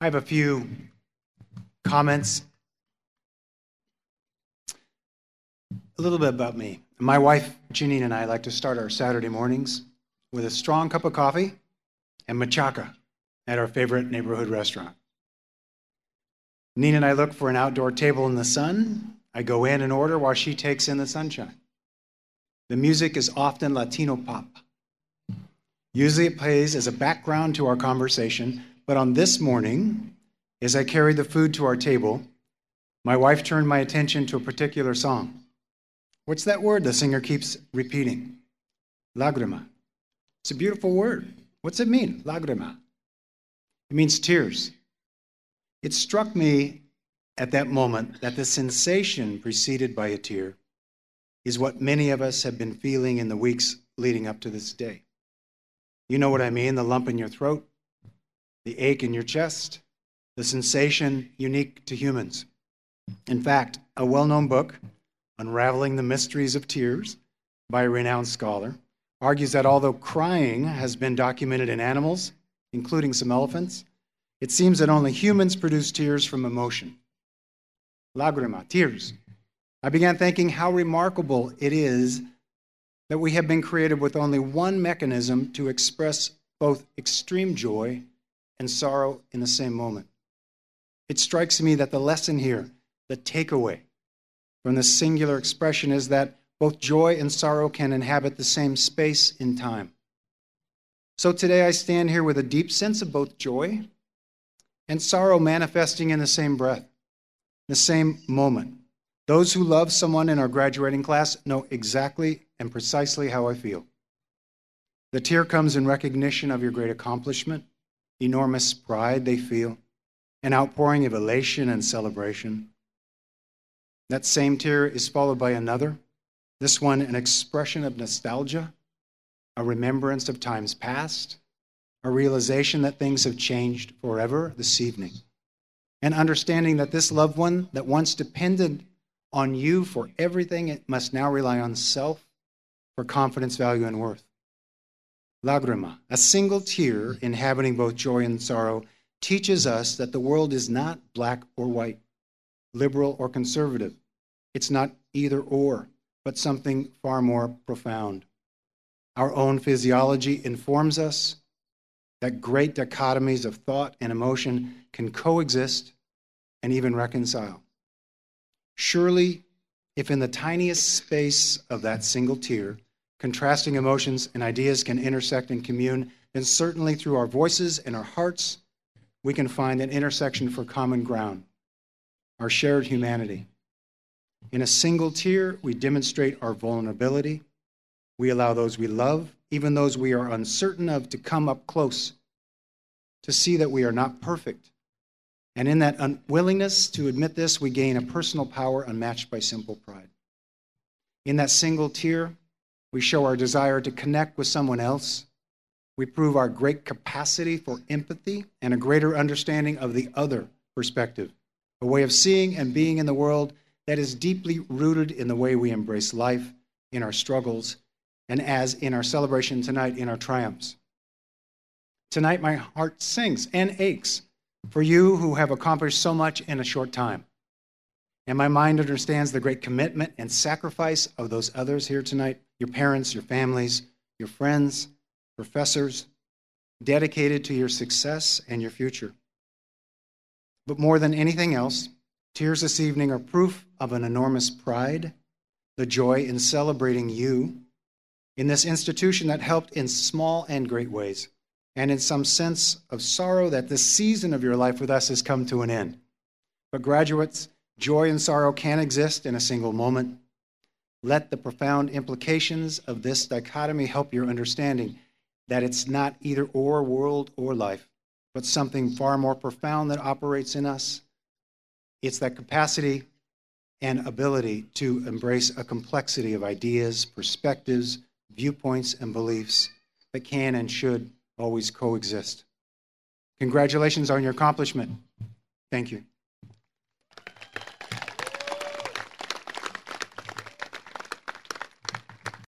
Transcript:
I have a few comments. A little bit about me. My wife, Janine, and I like to start our Saturday mornings with a strong cup of coffee and machaca at our favorite neighborhood restaurant. Nina and I look for an outdoor table in the sun. I go in and order while she takes in the sunshine. The music is often Latino pop. Usually it plays as a background to our conversation, but on this morning, as I carried the food to our table, my wife turned my attention to a particular song. What's that word the singer keeps repeating? Lagrima. It's a beautiful word. What's it mean? Lagrima. It means tears. It struck me at that moment that the sensation preceded by a tear is what many of us have been feeling in the weeks leading up to this day. You know what I mean the lump in your throat, the ache in your chest, the sensation unique to humans. In fact, a well known book, Unraveling the Mysteries of Tears, by a renowned scholar, argues that although crying has been documented in animals, including some elephants, it seems that only humans produce tears from emotion. Lagrima, tears. I began thinking how remarkable it is that we have been created with only one mechanism to express both extreme joy and sorrow in the same moment. It strikes me that the lesson here, the takeaway from this singular expression, is that both joy and sorrow can inhabit the same space in time. So today I stand here with a deep sense of both joy and sorrow manifesting in the same breath, the same moment. Those who love someone in our graduating class know exactly and precisely how I feel. The tear comes in recognition of your great accomplishment, enormous pride they feel, an outpouring of elation and celebration. That same tear is followed by another, this one an expression of nostalgia, a remembrance of times past, a realization that things have changed forever this evening, and understanding that this loved one that once depended on you for everything, it must now rely on self for confidence, value, and worth. Lagrima, a single tear inhabiting both joy and sorrow, teaches us that the world is not black or white, liberal or conservative. It's not either or, but something far more profound. Our own physiology informs us that great dichotomies of thought and emotion can coexist and even reconcile. Surely, if in the tiniest space of that single tear, contrasting emotions and ideas can intersect and commune, and certainly through our voices and our hearts, we can find an intersection for common ground, our shared humanity. In a single tear, we demonstrate our vulnerability. We allow those we love, even those we are uncertain of, to come up close, to see that we are not perfect. And in that unwillingness to admit this, we gain a personal power unmatched by simple pride. In that single tear, we show our desire to connect with someone else. We prove our great capacity for empathy and a greater understanding of the other perspective, a way of seeing and being in the world that is deeply rooted in the way we embrace life, in our struggles, and as in our celebration tonight, in our triumphs. Tonight, my heart sings and aches for you who have accomplished so much in a short time. And my mind understands the great commitment and sacrifice of those others here tonight your parents, your families, your friends, professors, dedicated to your success and your future. But more than anything else, tears this evening are proof of an enormous pride, the joy in celebrating you in this institution that helped in small and great ways, and in some sense of sorrow that this season of your life with us has come to an end. But, graduates, joy and sorrow can exist in a single moment. Let the profound implications of this dichotomy help your understanding that it's not either or world or life, but something far more profound that operates in us. It's that capacity and ability to embrace a complexity of ideas, perspectives, viewpoints, and beliefs that can and should always coexist. Congratulations on your accomplishment. Thank you.